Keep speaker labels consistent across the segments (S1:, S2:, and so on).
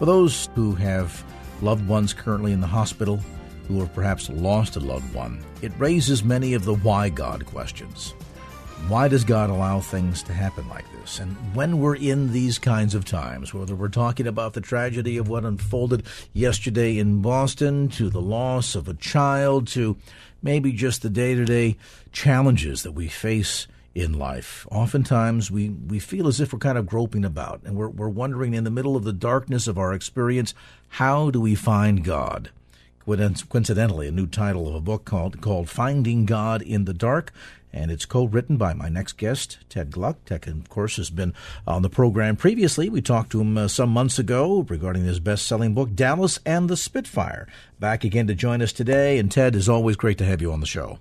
S1: For those who have loved ones currently in the hospital, who have perhaps lost a loved one, it raises many of the why God questions. Why does God allow things to happen like this? And when we're in these kinds of times, whether we're talking about the tragedy of what unfolded yesterday in Boston, to the loss of a child, to maybe just the day to day challenges that we face in life. Oftentimes, we, we feel as if we're kind of groping about and we're, we're wondering in the middle of the darkness of our experience, how do we find God? Coincidentally, a new title of a book called, called Finding God in the Dark and it's co-written by my next guest, Ted Kluck. Ted, of course, has been on the program previously. We talked to him uh, some months ago regarding his best-selling book, Dallas and the Spitfire. Back again to join us today, and Ted, is always great to have you on the show.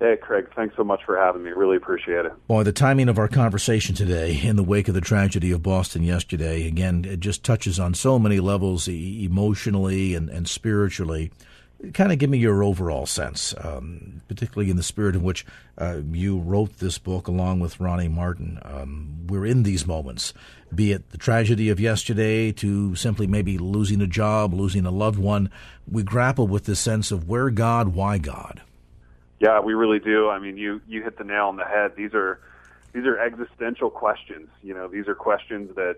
S2: Hey, Craig, thanks so much for having me. Really appreciate it.
S1: Boy, the timing of our conversation today, in the wake of the tragedy of Boston yesterday, again, it just touches on so many levels emotionally and, and spiritually. Kind of give me your overall sense, um, particularly in the spirit in which uh, you wrote this book along with Ronnie Martin. Um, we're in these moments, be it the tragedy of yesterday to simply maybe losing a job, losing a loved one. We grapple with the sense of where God, why God.
S2: Yeah, we really do. I mean, you you hit the nail on the head. These are these are existential questions. You know, these are questions that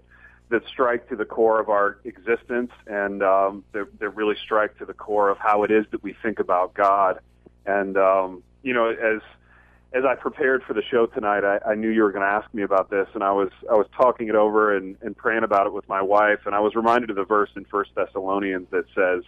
S2: that strike to the core of our existence, and um, that, that really strike to the core of how it is that we think about God. And um, you know, as as I prepared for the show tonight, I, I knew you were going to ask me about this, and I was I was talking it over and, and praying about it with my wife, and I was reminded of the verse in First Thessalonians that says,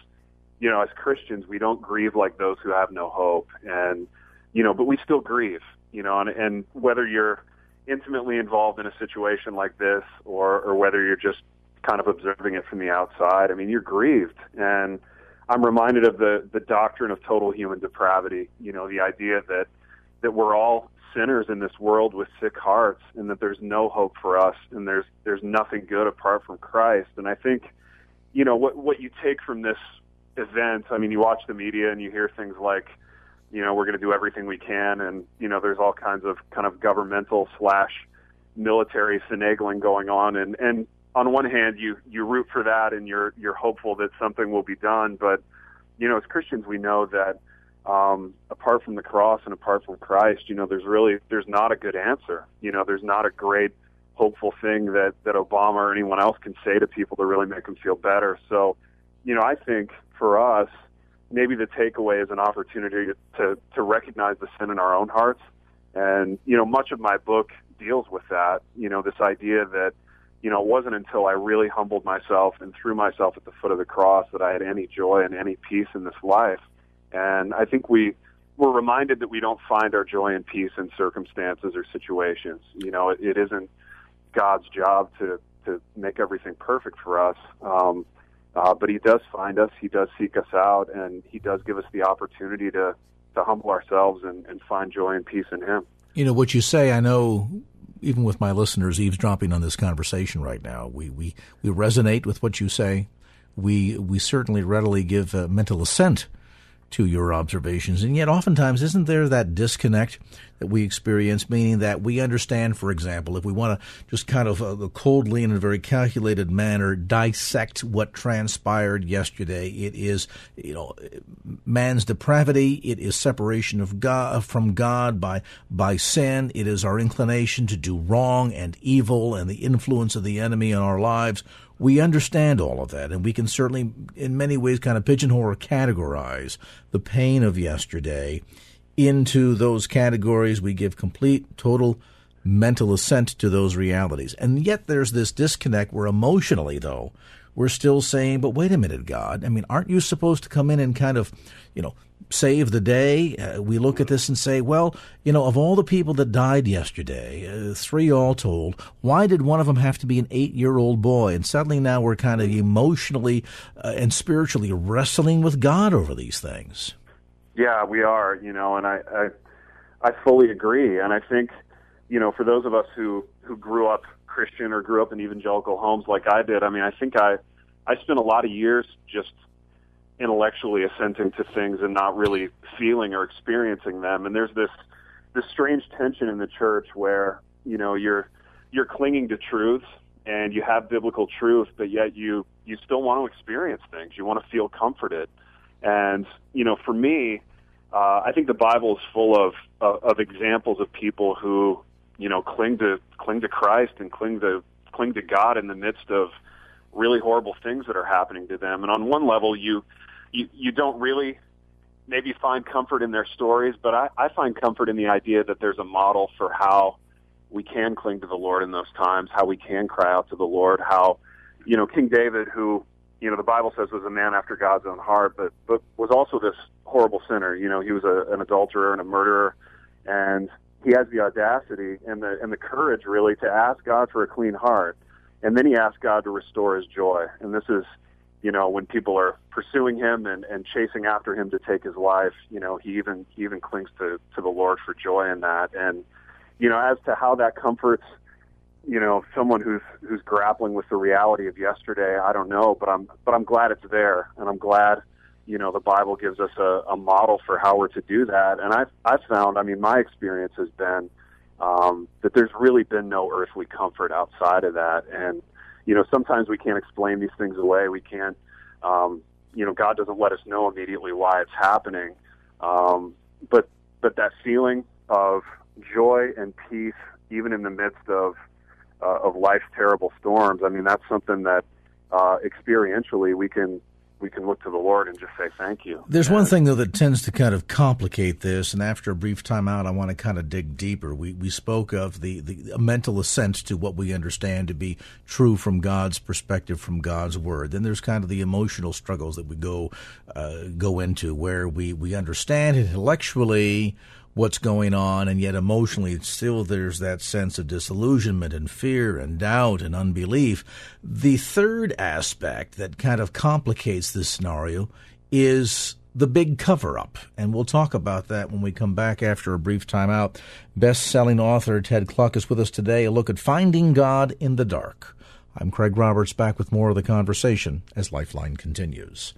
S2: you know, as Christians, we don't grieve like those who have no hope. And, you know, but we still grieve, you know, and, and whether you're intimately involved in a situation like this or, or whether you're just kind of observing it from the outside, I mean, you're grieved. And I'm reminded of the, the doctrine of total human depravity, you know, the idea that, that we're all sinners in this world with sick hearts and that there's no hope for us and there's, there's nothing good apart from Christ. And I think, you know, what, what you take from this event, I mean, you watch the media and you hear things like, you know, we're going to do everything we can, and you know, there's all kinds of kind of governmental slash military finagling going on, and and on one hand, you you root for that, and you're you're hopeful that something will be done, but you know, as Christians, we know that um, apart from the cross and apart from Christ, you know, there's really there's not a good answer. You know, there's not a great hopeful thing that that Obama or anyone else can say to people to really make them feel better. So, you know, I think for us, maybe the takeaway is an opportunity to, to recognize the sin in our own hearts. And, you know, much of my book deals with that, you know, this idea that, you know, it wasn't until I really humbled myself and threw myself at the foot of the cross that I had any joy and any peace in this life. And I think we, we're reminded that we don't find our joy and peace in circumstances or situations. You know, it, it isn't God's job to, to make everything perfect for us. Um, uh, but he does find us, he does seek us out, and he does give us the opportunity to, to humble ourselves and, and find joy and peace in him.
S1: You know, what you say, I know even with my listeners eavesdropping on this conversation right now, we, we, we resonate with what you say. We, we certainly readily give mental assent to your observations. And yet, oftentimes, isn't there that disconnect that we experience, meaning that we understand, for example, if we want to just kind of uh, coldly in a very calculated manner dissect what transpired yesterday, it is, you know, man's depravity, it is separation of God from God by by sin, it is our inclination to do wrong and evil and the influence of the enemy in our lives we understand all of that, and we can certainly, in many ways, kind of pigeonhole or categorize the pain of yesterday into those categories. We give complete, total mental assent to those realities. And yet there's this disconnect where emotionally, though, we're still saying, but wait a minute, God. I mean, aren't you supposed to come in and kind of, you know, save the day? Uh, we look at this and say, well, you know, of all the people that died yesterday, uh, three all told, why did one of them have to be an eight year old boy? And suddenly now we're kind of emotionally uh, and spiritually wrestling with God over these things.
S2: Yeah, we are, you know, and I, I, I fully agree. And I think, you know, for those of us who, who grew up Christian or grew up in evangelical homes like I did, I mean, I think I, I spent a lot of years just intellectually assenting to things and not really feeling or experiencing them. And there's this, this strange tension in the church where, you know, you're, you're clinging to truth and you have biblical truth, but yet you, you still want to experience things. You want to feel comforted. And, you know, for me, uh, I think the Bible is full of, of, of examples of people who you know cling to cling to Christ and cling to cling to God in the midst of really horrible things that are happening to them. And on one level, you you you don't really maybe find comfort in their stories, but I, I find comfort in the idea that there's a model for how we can cling to the Lord in those times, how we can cry out to the Lord, how you know King David, who you know the Bible says was a man after God's own heart, but but was also this horrible sinner. You know, he was a, an adulterer and a murderer, and he has the audacity and the and the courage really to ask God for a clean heart, and then he asks God to restore his joy. And this is, you know, when people are pursuing him and and chasing after him to take his life, you know, he even he even clings to to the Lord for joy in that. And you know, as to how that comforts, you know, someone who's who's grappling with the reality of yesterday, I don't know, but I'm but I'm glad it's there, and I'm glad you know the Bible gives us a, a model for how we're to do that. And I've I've found, I mean, my experience has been um, that there's really been no earthly comfort outside of that. And you know, sometimes we can't explain these things away. We can't, um, you know, God doesn't let us know immediately why it's happening. Um, but but that feeling of joy and peace, even in the midst of uh, of life's terrible storms, I mean, that's something that uh, experientially we can we can look to the Lord and just say thank you.
S1: There's one thing though that tends to kind of complicate this, and after a brief time out, I want to kind of dig deeper. We we spoke of the the mental assent to what we understand to be true from God's perspective, from God's word. Then there's kind of the emotional struggles that we go uh, go into, where we we understand intellectually what's going on, and yet emotionally, still there's that sense of disillusionment and fear and doubt and unbelief. The third aspect that kind of complicates this scenario is the big cover up. And we'll talk about that when we come back after a brief time out. Best selling author Ted Kluck is with us today. A look at finding God in the dark. I'm Craig Roberts, back with more of the conversation as Lifeline continues.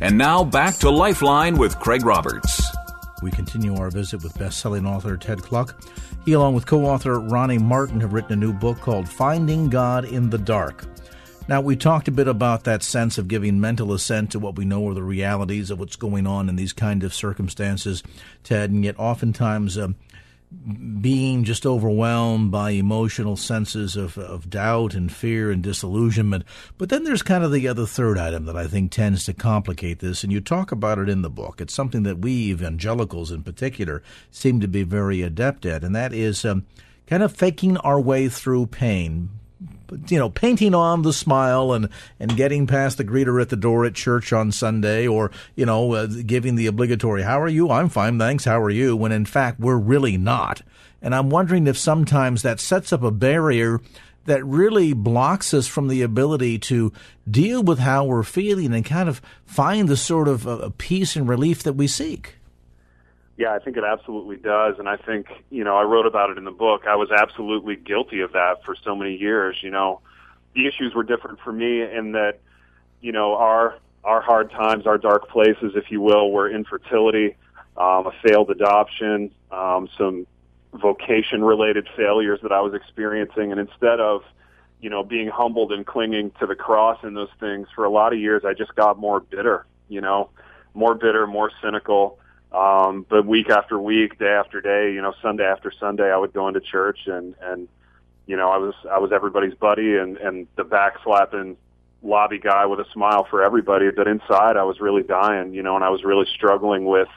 S3: And now back to Lifeline with Craig Roberts.
S1: We continue our visit with best-selling author Ted Kluck. He, along with co-author Ronnie Martin, have written a new book called Finding God in the Dark. Now, we talked a bit about that sense of giving mental assent to what we know are the realities of what's going on in these kind of circumstances, Ted, and yet oftentimes um, being just overwhelmed by emotional senses of, of doubt and fear and disillusionment. But then there's kind of the other third item that I think tends to complicate this, and you talk about it in the book. It's something that we evangelicals in particular seem to be very adept at, and that is um, kind of faking our way through pain, you know, painting on the smile and, and getting past the greeter at the door at church on Sunday or, you know, uh, giving the obligatory, how are you? I'm fine, thanks. How are you? When in fact, we're really not. And I'm wondering if sometimes that sets up a barrier that really blocks us from the ability to deal with how we're feeling and kind of find the sort of uh, peace and relief that we seek.
S2: Yeah, I think it absolutely does. And I think, you know, I wrote about it in the book. I was absolutely guilty of that for so many years. You know, the issues were different for me in that, you know, our, our hard times, our dark places, if you will, were infertility, um, a failed adoption, um, some vocation related failures that I was experiencing. And instead of, you know, being humbled and clinging to the cross and those things for a lot of years, I just got more bitter, you know, more bitter, more cynical. Um, but week after week, day after day, you know, Sunday after Sunday, I would go into church and, and, you know, I was, I was everybody's buddy and, and the backslapping lobby guy with a smile for everybody. But inside, I was really dying, you know, and I was really struggling with,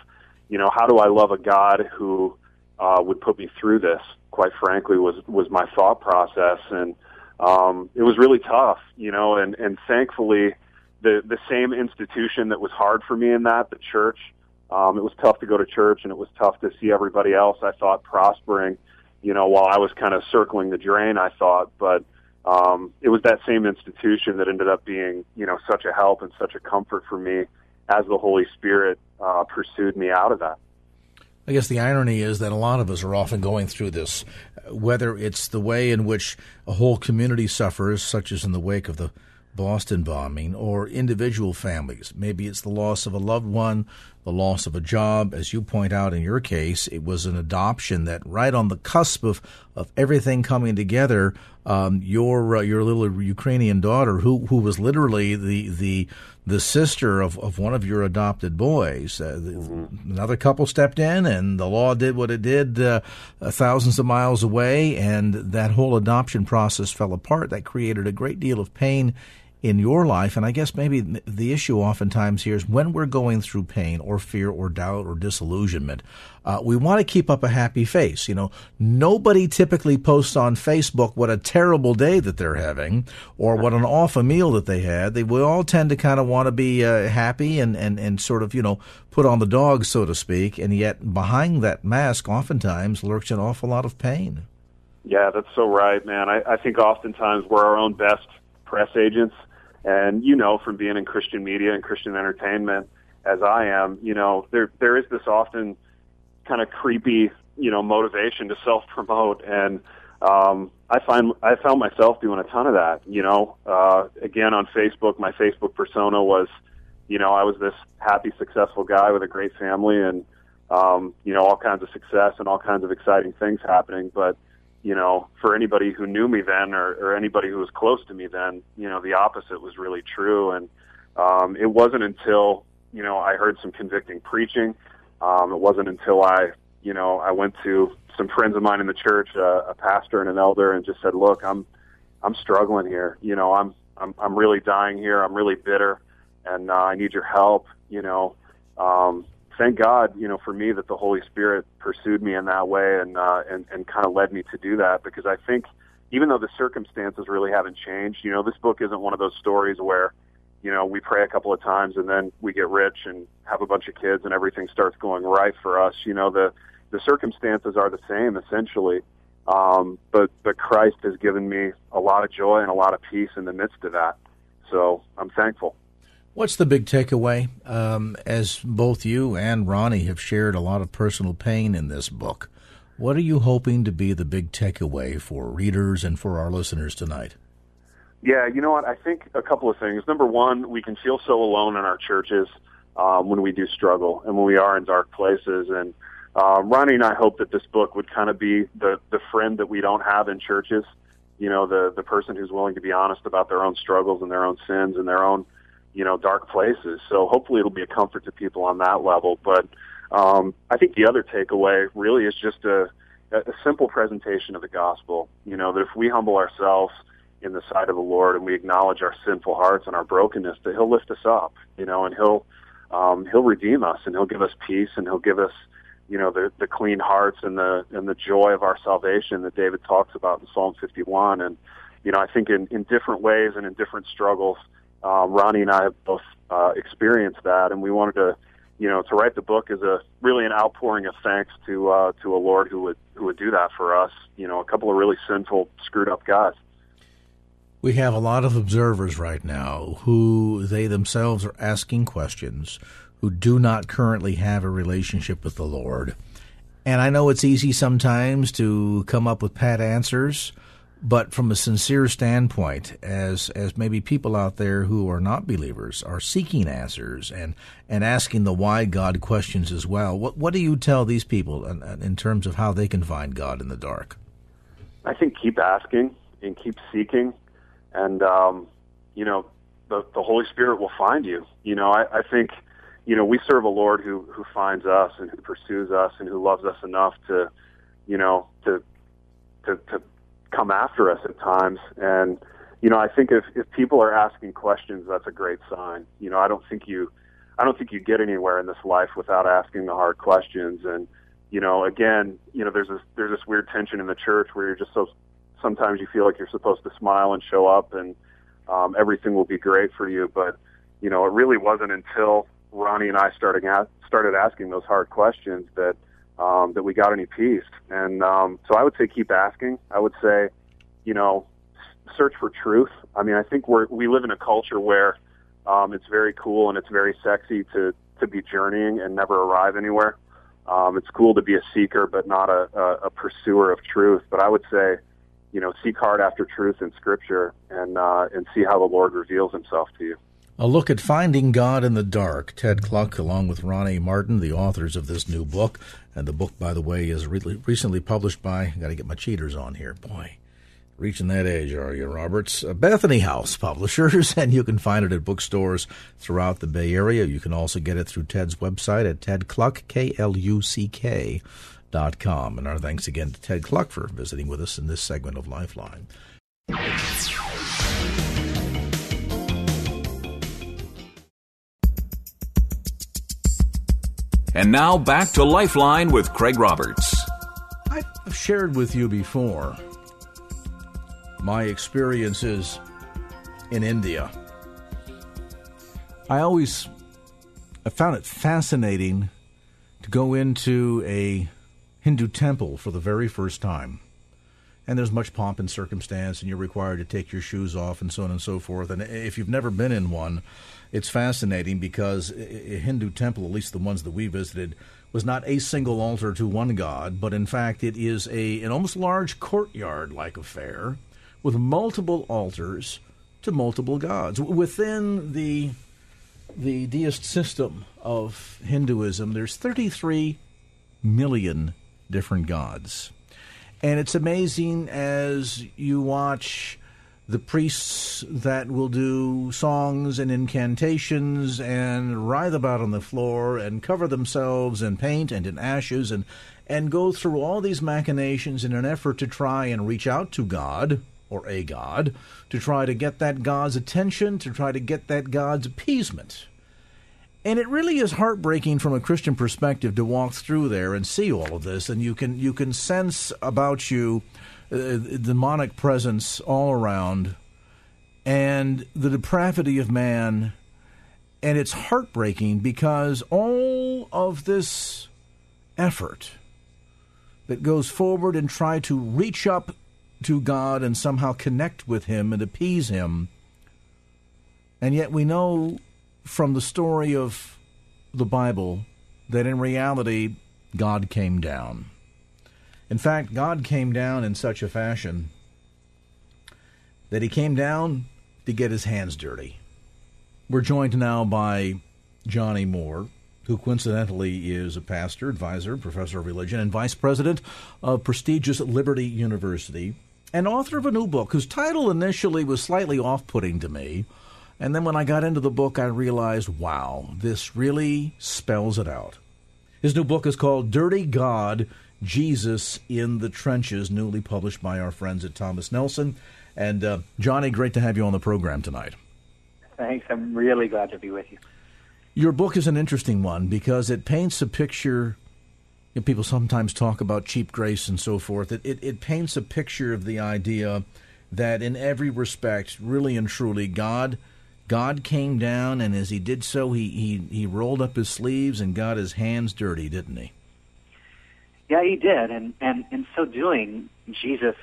S2: you know, how do I love a God who, uh, would put me through this? Quite frankly, was, was my thought process. And, um, it was really tough, you know, and, and thankfully, the, the same institution that was hard for me in that, the church, um, it was tough to go to church and it was tough to see everybody else I thought prospering, you know, while I was kind of circling the drain, I thought, but, um, it was that same institution that ended up being, you know, such a help and such a comfort for me as the Holy Spirit, uh, pursued me out of that.
S1: I guess the irony is that a lot of us are often going through this, whether it's the way in which a whole community suffers, such as in the wake of the Boston bombing, or individual families. Maybe it's the loss of a loved one, the loss of a job. As you point out in your case, it was an adoption that right on the cusp of, of everything coming together, um, your uh, your little Ukrainian daughter, who who was literally the the the sister of, of one of your adopted boys. Uh, mm-hmm. Another couple stepped in, and the law did what it did uh, thousands of miles away, and that whole adoption process fell apart. That created a great deal of pain in your life. And I guess maybe the issue oftentimes here is when we're going through pain or fear or doubt or disillusionment, uh, we want to keep up a happy face. You know, nobody typically posts on Facebook what a terrible day that they're having or what an awful meal that they had. They we all tend to kind of want to be uh, happy and, and, and sort of, you know, put on the dog, so to speak. And yet behind that mask oftentimes lurks an awful lot of pain.
S2: Yeah, that's so right, man. I, I think oftentimes we're our own best press agents and you know from being in Christian media and Christian entertainment as I am, you know, there there is this often kind of creepy, you know, motivation to self promote and um I find I found myself doing a ton of that, you know. Uh again on Facebook, my Facebook persona was, you know, I was this happy, successful guy with a great family and um, you know, all kinds of success and all kinds of exciting things happening, but you know, for anybody who knew me then or, or anybody who was close to me then, you know, the opposite was really true. And um, it wasn't until, you know, I heard some convicting preaching. Um, it wasn't until I, you know, I went to some friends of mine in the church, uh, a pastor and an elder, and just said, "Look, I'm, I'm struggling here. You know, I'm, I'm, I'm really dying here. I'm really bitter, and uh, I need your help. You know, um, thank God, you know, for me that the Holy Spirit pursued me in that way and uh, and and kind of led me to do that because I think even though the circumstances really haven't changed, you know, this book isn't one of those stories where you know we pray a couple of times and then we get rich and have a bunch of kids and everything starts going right for us. You know, the the circumstances are the same essentially. Um, but but Christ has given me a lot of joy and a lot of peace in the midst of that. So I'm thankful.
S1: What's the big takeaway? Um, as both you and Ronnie have shared a lot of personal pain in this book, what are you hoping to be the big takeaway for readers and for our listeners tonight?
S2: Yeah, you know what? I think a couple of things. Number one, we can feel so alone in our churches um, when we do struggle and when we are in dark places. And uh, Ronnie and I hope that this book would kind of be the the friend that we don't have in churches. You know, the the person who's willing to be honest about their own struggles and their own sins and their own you know dark places. So hopefully it'll be a comfort to people on that level. But um, I think the other takeaway really is just a, a simple presentation of the gospel. You know that if we humble ourselves in the sight of the Lord and we acknowledge our sinful hearts and our brokenness, that He'll lift us up. You know, and He'll um, He'll redeem us and He'll give us peace and He'll give us you know the the clean hearts and the and the joy of our salvation that David talks about in Psalm 51 and you know I think in in different ways and in different struggles um, Ronnie and I have both uh, experienced that, and we wanted to, you know, to write the book is a really an outpouring of thanks to uh, to a Lord who would who would do that for us. You know, a couple of really sinful, screwed up guys.
S1: We have a lot of observers right now who they themselves are asking questions, who do not currently have a relationship with the Lord. And I know it's easy sometimes to come up with pat answers, but from a sincere standpoint, as as maybe people out there who are not believers are seeking answers and and asking the why God questions as well. What what do you tell these people in, in terms of how they can find God in the dark?
S2: I think keep asking and keep seeking, and um, you know the the Holy Spirit will find you. You know, I, I think you know, we serve a Lord who who finds us and who pursues us and who loves us enough to, you know, to to to come after us at times. And you know, I think if if people are asking questions, that's a great sign. You know, I don't think you I don't think you get anywhere in this life without asking the hard questions. And you know, again, you know, there's this there's this weird tension in the church where you're just so sometimes you feel like you're supposed to smile and show up and um, everything will be great for you, but you know, it really wasn't until Ronnie and I started at, started asking those hard questions that um, that we got any peace. And um, so I would say keep asking. I would say, you know, search for truth. I mean, I think we're we live in a culture where um, it's very cool and it's very sexy to to be journeying and never arrive anywhere. Um, it's cool to be a seeker, but not a, a, a pursuer of truth. But I would say, you know, seek hard after truth in Scripture and uh, and see how the Lord reveals Himself to you.
S1: A look at finding God in the dark. Ted Kluck, along with Ronnie Martin, the authors of this new book. And the book, by the way, is re- recently published by, got to get my cheaters on here. Boy, reaching that age, are you, Roberts? Uh, Bethany House Publishers, and you can find it at bookstores throughout the Bay Area. You can also get it through Ted's website at Ted Kluck, K L U C K. Dot com. And our thanks again to Ted Kluck for visiting with us in this segment of Lifeline.
S3: And now back to Lifeline with Craig Roberts.
S1: I've shared with you before my experiences in India. I always I found it fascinating to go into a Hindu temple for the very first time. And there's much pomp and circumstance, and you're required to take your shoes off, and so on and so forth. And if you've never been in one, it's fascinating because a Hindu temple, at least the ones that we visited, was not a single altar to one god, but in fact it is a an almost large courtyard like affair with multiple altars to multiple gods within the the deist system of Hinduism. There's 33 million different gods, and it's amazing as you watch the priests that will do songs and incantations and writhe about on the floor and cover themselves in paint and in ashes and and go through all these machinations in an effort to try and reach out to God or a God, to try to get that God's attention, to try to get that God's appeasement. And it really is heartbreaking from a Christian perspective to walk through there and see all of this, and you can you can sense about you uh, demonic presence all around, and the depravity of man. And it's heartbreaking because all of this effort that goes forward and try to reach up to God and somehow connect with Him and appease Him. And yet we know from the story of the Bible that in reality, God came down. In fact, God came down in such a fashion that he came down to get his hands dirty. We're joined now by Johnnie Moore, who coincidentally is a pastor, advisor, professor of religion, and vice president of prestigious Liberty University, and author of a new book whose title initially was slightly off putting to me. And then when I got into the book, I realized, wow, this really spells it out. His new book is called Dirty God Jesus in the Trenches, newly published by our friends at Thomas Nelson. And uh, Johnnie, great to have you on the program tonight.
S4: Thanks. I'm really glad to be with you.
S1: Your book is an interesting one because it paints a picture. You know, people sometimes talk about cheap grace and so forth. It, it, it paints a picture of the idea that in every respect, really and truly, God God came down, and as He did so, He He, he rolled up His sleeves and got His hands dirty, didn't He?
S4: Yeah, he did, and and in so doing, Jesus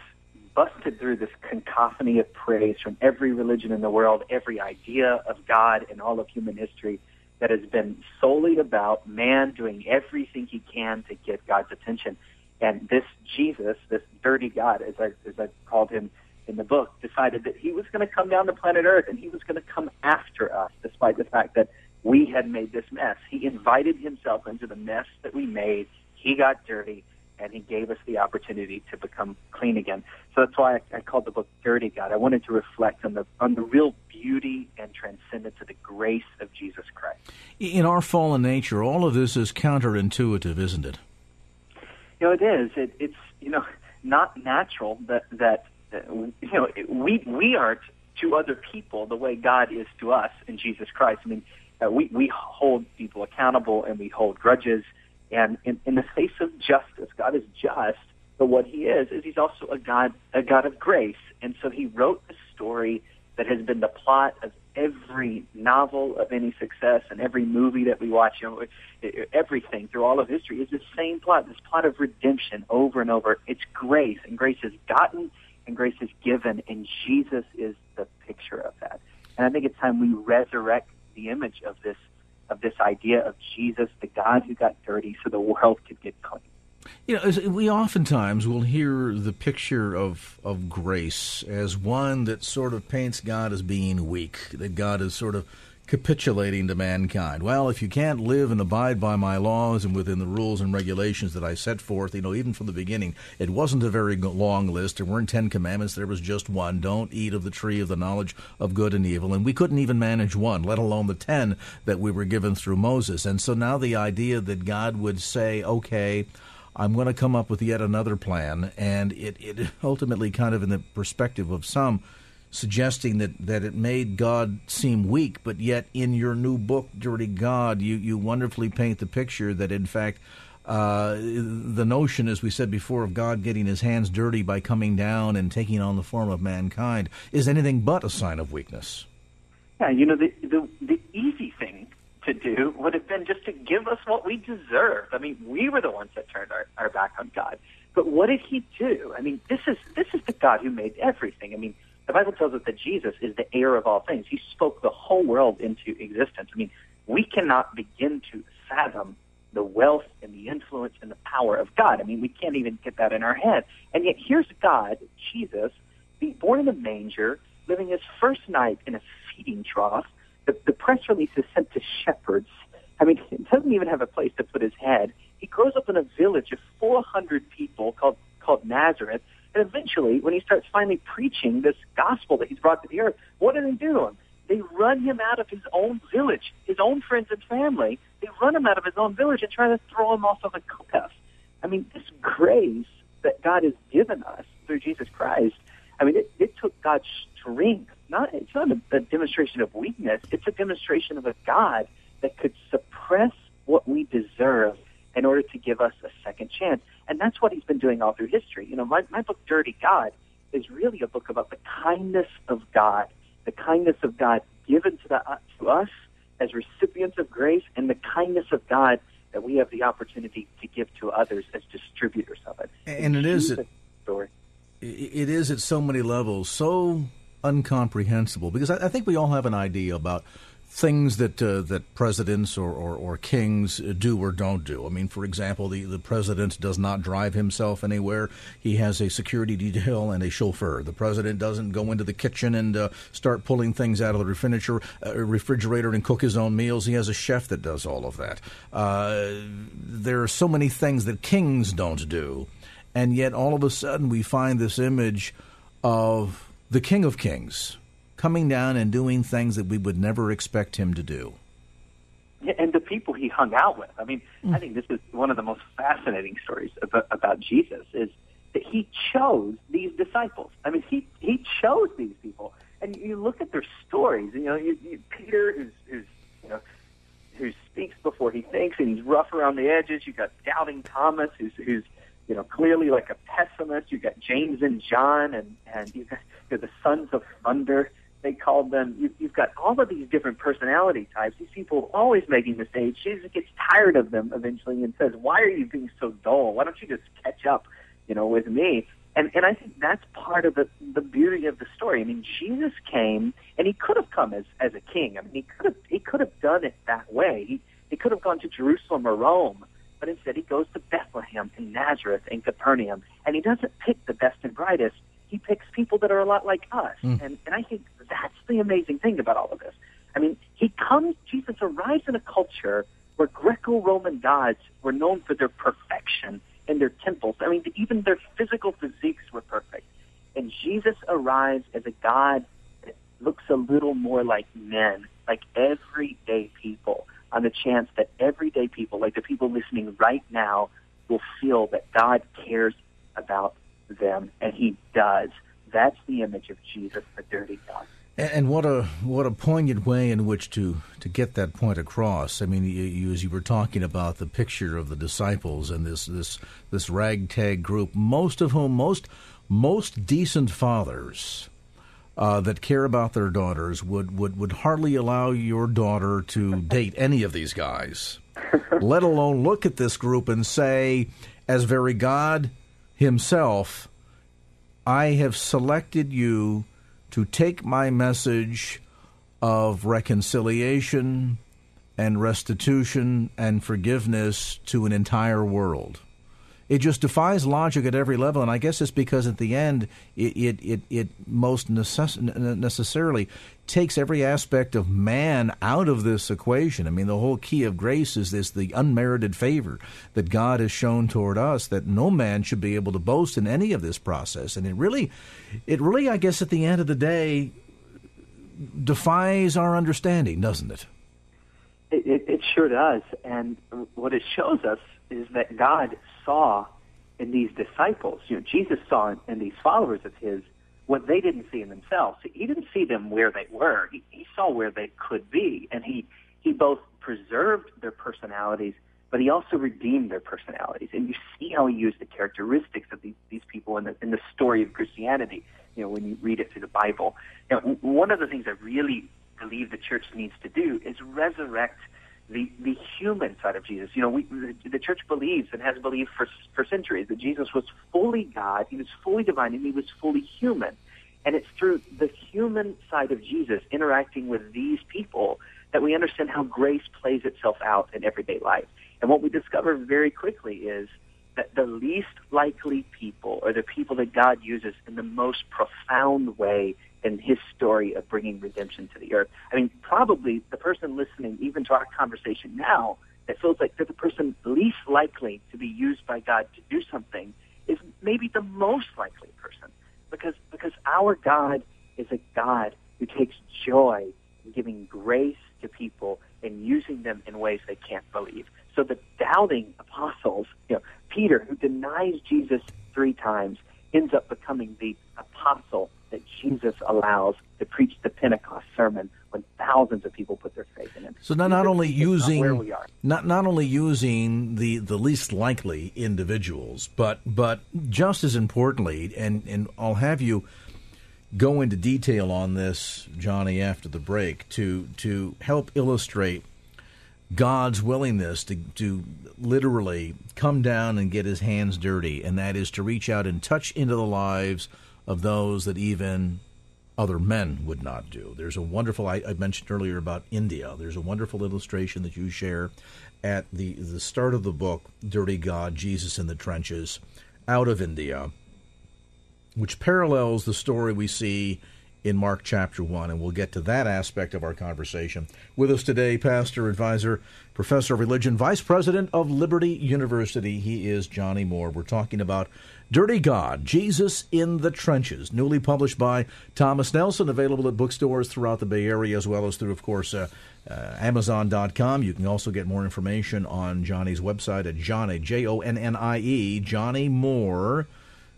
S4: busted through this cacophony of praise from every religion in the world, every idea of God in all of human history that has been solely about man doing everything he can to get God's attention. And this Jesus, this dirty God, as I, as I called him in the book, decided that he was going to come down to planet Earth and he was going to come after us, despite the fact that we had made this mess. He invited himself into the mess that we made. He got dirty and he gave us the opportunity to become clean again. So that's why I, I called the book Dirty God. I wanted to reflect on the on the real beauty and transcendence of the grace of Jesus Christ.
S1: In our fallen nature, all of this is counterintuitive, isn't it?
S4: You know, it is. It, it's you know not natural that that you know we we are to other people the way God is to us in Jesus Christ. I mean, uh, we we hold people accountable and we hold grudges and in, in the face of justice, God is just, but what He is is He's also a God, a God of grace. And so He wrote a story that has been the plot of every novel of any success and every movie that we watch. You know, everything through all of history is the same plot. This plot of redemption over and over. It's grace, and grace has gotten, and grace is given, and Jesus is the picture of that. And I think it's time we resurrect the image of this of this idea of Jesus, the God who got dirty so the world could get clean.
S1: You know, we oftentimes will hear the picture of, of grace as one that sort of paints God as being weak, that God is sort of capitulating to mankind. Well, if you can't live and abide by my laws and within the rules and regulations that I set forth, you know, even from the beginning, it wasn't a very long list. There weren't Ten Commandments. There was just one. Don't eat of the tree of the knowledge of good and evil. And we couldn't even manage one, let alone the ten that we were given through Moses. And so now the idea that God would say, okay, I'm going to come up with yet another plan, and it, it ultimately kind of in the perspective of some – suggesting that, that it made God seem weak, but yet in your new book, Dirty God, you, you wonderfully paint the picture that, in fact, uh, the notion, as we said before, of God getting his hands dirty by coming down and taking on the form of mankind is anything but a sign of weakness.
S4: Yeah, you know, the, the, the easy thing to do would have been just to give us what we deserved. I mean, we were the ones that turned our, our back on God. But what did he do? I mean, this is this is the God who made everything. I mean, the Bible tells us that Jesus is the heir of all things. He spoke the whole world into existence. I mean, we cannot begin to fathom the wealth and the influence and the power of God. I mean, we can't even get that in our head. And yet here's God, Jesus, being born in a manger, living his first night in a feeding trough. The, the press release is sent to shepherds. I mean, he doesn't even have a place to put his head. He grows up in a village of 400 people called called Nazareth, and eventually, when he starts finally preaching this gospel that he's brought to the earth, what do they do to him? They run him out of his own village, his own friends and family. They run him out of his own village and try to throw him off of a cliff. I mean, this grace that God has given us through Jesus Christ, I mean, it, it took God's strength. Not it's not a, a demonstration of weakness. It's a demonstration of a God that could suppress what we deserve in order to give us a second chance. And that's what he's been doing all through history. You know, my, my book, Dirty God, is really a book about the kindness of God, the kindness of God given to, the, uh, to us as recipients of grace, and the kindness of God that we have the opportunity to give to others as distributors of it.
S1: And it is it, story. It is at so many levels so incomprehensible because I, I think we all have an idea about things that uh, that presidents or, or, or, kings do or don't do. I mean, for example, the, the president does not drive himself anywhere. He has a security detail and a chauffeur. The president doesn't go into the kitchen and uh, start pulling things out of the refrigerator, uh, refrigerator and cook his own meals. He has a chef that does all of that. Uh, there are so many things that kings don't do. And yet, all of a sudden, we find this image of the King of Kings coming down and doing things that we would never expect him to do.
S4: Yeah, And the people he hung out with. I mean, mm. I think this is one of the most fascinating stories about, about Jesus is that he chose these disciples. I mean, he he chose these people, and you look at their stories. You know, you, you, Peter, who's who's you know who speaks before he thinks, and he's rough around the edges. You got doubting Thomas, who's who's you know clearly like a pessimist. You got James and John, and and you got you know, the sons of thunder they called them. You, you've got all of these different personality types. These people are always making mistakes. Jesus gets tired of them eventually and says, "Why are you being so dull? Why don't you just catch up, you know, with me?" And and I think that's part of the the beauty of the story. I mean, Jesus came, and he could have come as as a king. I mean, he could have he could have done it that way. He he could have gone to Jerusalem or Rome, but instead he goes to Bethlehem and Nazareth and Capernaum, and he doesn't pick the best and brightest. He picks people that are a lot like us, mm. and and I think that's the amazing thing about all of this. I mean, he comes. Jesus arrives in a culture where Greco-Roman gods were known for their perfection in their temples. I mean, even their physical physiques were perfect. And Jesus arrives as a God that looks a little more like men, like everyday people, on the chance that everyday people, like the people listening right now, will feel that God cares about them, and He does. That's the image of Jesus, the dirty God.
S1: And what a what a poignant way in which to, to get that point across. I mean, you, you, as you were talking about the picture of the disciples and this this this ragtag group, most of whom most most decent fathers uh, that care about their daughters would, would would hardly allow your daughter to date any of these guys, let alone look at this group and say, as very God Himself, I have selected you to take my message of reconciliation and restitution and forgiveness to an entire world. It just defies logic at every level, and I guess it's because at the end it it it, it most necess- necessarily takes every aspect of man out of this equation. I mean, the whole key of grace is this: the unmerited favor that God has shown toward us that no man should be able to boast in any of this process, and it really, it really, I guess, at the end of the day, defies our understanding, doesn't it?
S4: It, it, it sure does, and what it shows us is that God saw in these disciples, you know, Jesus saw in, in these followers of his what they didn't see in themselves. He didn't see them where they were. He, he saw where they could be, and he he both preserved their personalities, but he also redeemed their personalities. And you see how he used the characteristics of these these people in the in the story of Christianity. You know, when you read it through the Bible. Now, one of the things I really believe the church needs to do is resurrect the the human side of Jesus. You know, we the, the church believes and has believed for for centuries that Jesus was fully God, he was fully divine, and he was fully human. And it's through the human side of Jesus interacting with these people that we understand how grace plays itself out in everyday life. And what we discover very quickly is that the least likely people are the people that God uses in the most profound way in his story of bringing redemption to the earth. I mean, probably the person listening, even to our conversation now, that feels like they're the person least likely to be used by God to do something is maybe the most likely person because because our God is a God who takes joy in giving grace to people and using them in ways they can't believe. So the doubting apostles, you know, Peter, who denies Jesus three times, ends up becoming the apostle that Jesus allows to preach the Pentecost sermon when thousands of people put their faith in him.
S1: So not, not only using not, not not only using the, the least likely individuals, but but just as importantly, and, and I'll have you go into detail on this, Johnnie, after the break to to help illustrate God's willingness to, to literally come down and get his hands dirty, and that is to reach out and touch into the lives of those that even other men would not do. There's a wonderful, I, I, mentioned earlier about India. There's a wonderful illustration that you share at the, the start of the book, Dirty God, Jesus in the Trenches, out of India, which parallels the story we see in Mark chapter 1, and we'll get to that aspect of our conversation. With us today, pastor, advisor, professor of religion, vice president of Liberty University. He is Johnnie Moore. We're talking about Dirty God, Jesus in the Trenches, newly published by Thomas Nelson, available at bookstores throughout the Bay Area, as well as through, of course, uh, uh, Amazon.com. You can also get more information on Johnnie's website at Johnnie, J O N N I E, Johnnie Moore,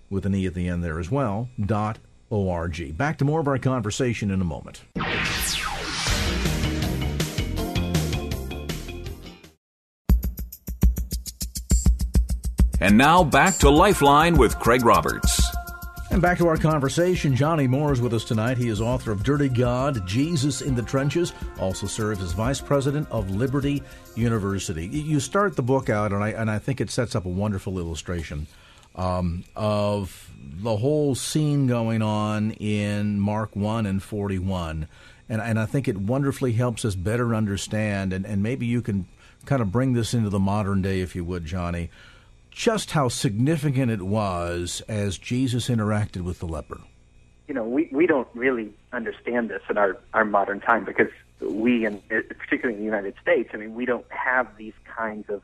S1: with an E at the end there as well, dot O-R-G. Back to more of our conversation in a moment.
S3: And now back to Lifeline with Craig Roberts.
S1: And back to our conversation. Johnnie Moore is with us tonight. He is author of Dirty God, Jesus in the Trenches, also serves as vice president of Liberty University. You start the book out, and I, and I think it sets up a wonderful illustration um, of the whole scene going on in Mark 1 and 41. And, and I think it wonderfully helps us better understand, and, and maybe you can kind of bring this into the modern day, if you would, Johnnie, just how significant it was as Jesus interacted with the leper.
S4: You know, we, we don't really understand this in our, our modern time because we, in, particularly in the United States, I mean, we don't have these kinds of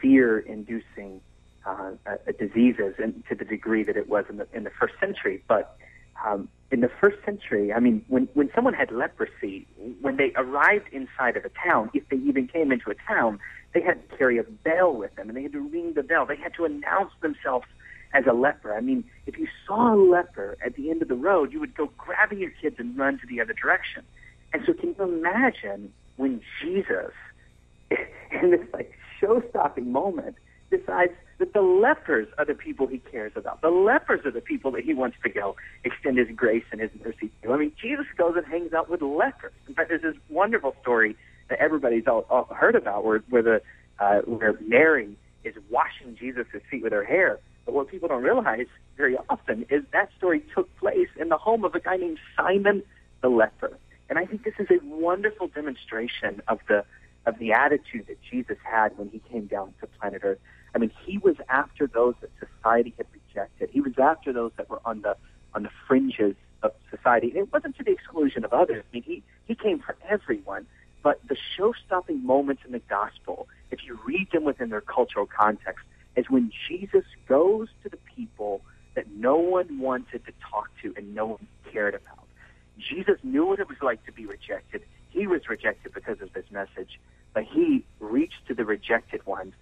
S4: fear inducing uh, uh, diseases and to the degree that it was in the, in the first century. But um, in the first century, I mean, when, when someone had leprosy, when they arrived inside of a town, if they even came into a town, they had to carry a bell with them and they had to ring the bell. They had to announce themselves as a leper. I mean, if you saw a leper at the end of the road, you would go grabbing your kids and run to the other direction. And so can you imagine when Jesus, in this like show-stopping moment, decides that the lepers are the people he cares about. The lepers are the people that he wants to go extend his grace and his mercy to. I mean, Jesus goes and hangs out with lepers. In fact, there's this wonderful story that everybody's all, all heard about where, where the uh, where Mary is washing Jesus' feet with her hair. But what people don't realize very often is that story took place in the home of a guy named Simon the leper. And I think this is a wonderful demonstration of the of the attitude that Jesus had when he came down to planet Earth. I mean, he was after those that society had rejected. He was after those that were on the on the fringes of society. It wasn't to the exclusion of others. I mean, he he came for everyone. But the show-stopping moments in the gospel, if you read them within their cultural context, is when Jesus goes to the people that no one wanted to talk to and no one cared about. Jesus knew what it was like to be rejected. He was rejected because of this message, but he reached to the rejected ones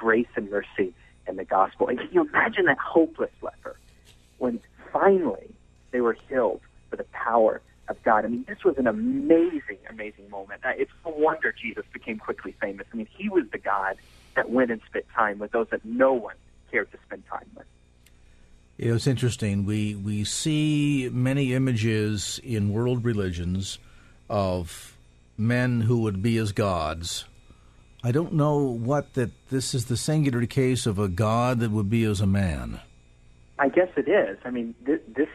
S4: grace and mercy and the gospel. And can you imagine that hopeless leper when finally they were healed for the power of God. I mean, this was an amazing, amazing moment. Uh, it's no wonder Jesus became quickly famous. I mean, he was the God that went and spent time with those that no one cared to spend time with.
S1: It was interesting. We we see many images in world religions of men who would be as gods. I don't know what that this is the singular case of a god that would be as a man.
S4: I guess it is. I mean, this this,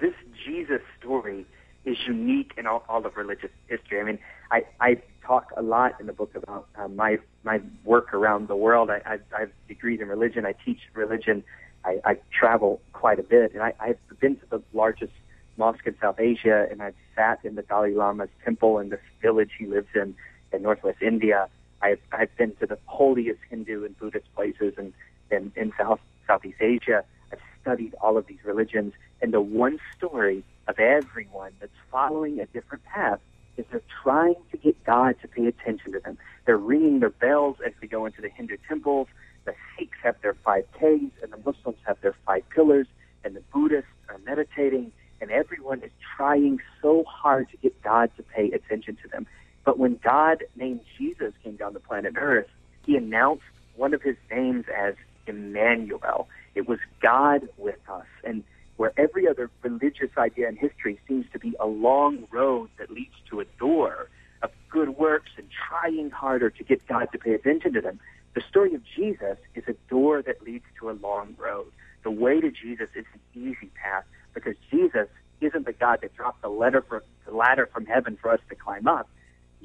S4: this Jesus story is unique in all, all of religious history. I mean, I, I talk a lot in the book about uh, my my work around the world. I, I, I have degrees in religion. I teach religion. I, I travel quite a bit, and I, I've been to the largest mosque in South Asia, and I've sat in the Dalai Lama's temple in this village he lives in in Northwest India. I've I've been to the holiest Hindu and Buddhist places in in, in South Southeast Asia. I've studied all of these religions, and the one story of everyone that's following a different path is they're trying to get God to pay attention to them. They're ringing their bells as they go into the Hindu temples. The Sikhs have their five Ks, and the Muslims have their five pillars, and the Buddhists are meditating, and everyone is trying so hard to get God to pay attention to them. But when God named Jesus came down to planet Earth, he announced one of his names as Emmanuel. It was God with us. And where every other religious idea in history seems to be a long road that leads to a door of good works and trying harder to get God to pay attention to them. The story of Jesus is a door that leads to a long road. The way to Jesus is an easy path because Jesus isn't the God that dropped the ladder, for, the ladder from heaven for us to climb up.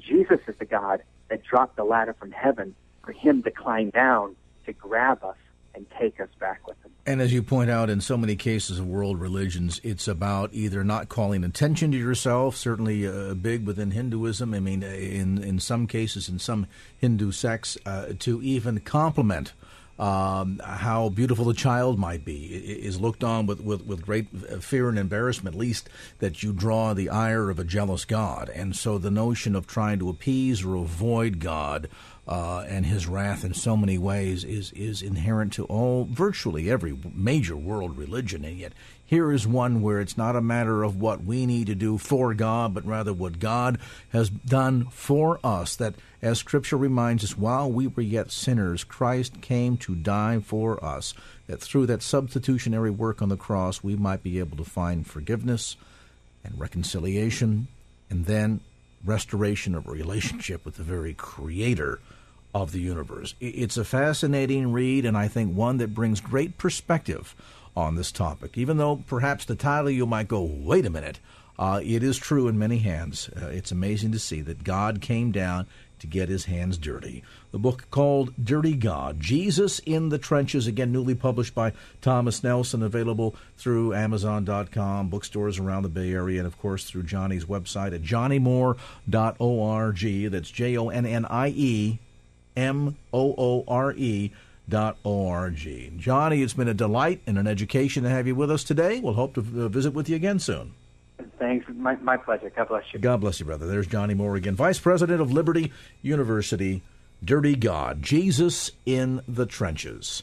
S4: Jesus is the God that dropped the ladder from heaven for him to climb down to grab us and take us back with him.
S1: And as you point out, in so many cases of world religions, it's about either not calling attention to yourself, certainly uh, big within Hinduism. I mean, in, in some cases, in some Hindu sects, uh, to even compliment um, how beautiful the child might be is looked on with, with, with great fear and embarrassment, least that you draw the ire of a jealous God. And so the notion of trying to appease or avoid God uh, and his wrath in so many ways is is inherent to all virtually every major world religion, and yet here is one where it's not a matter of what we need to do for God, but rather what God has done for us. That, as Scripture reminds us, while we were yet sinners, Christ came to die for us. That through that substitutionary work on the cross, we might be able to find forgiveness and reconciliation, and then restoration of a relationship with the very Creator of the universe. It's a fascinating read, and I think one that brings great perspective on this topic. Even though perhaps the title you might go, wait a minute, uh, it is true in many hands. Uh, it's amazing to see that God came down to get his hands dirty. The book called Dirty God Jesus in the Trenches, again, newly published by Thomas Nelson, available through Amazon.com, bookstores around the Bay Area, and of course through Johnnie's website at johnniemoore.org. That's J O N N I E M O O R E dot O-R-G. Johnnie, it's been a delight and an education to have you with us today. We'll hope to uh, visit with you again soon.
S4: Thanks. My, my pleasure. God bless you.
S1: God bless you, brother. There's Johnnie Moore again, Vice President of Liberty University. Dirty God, Jesus in the Trenches.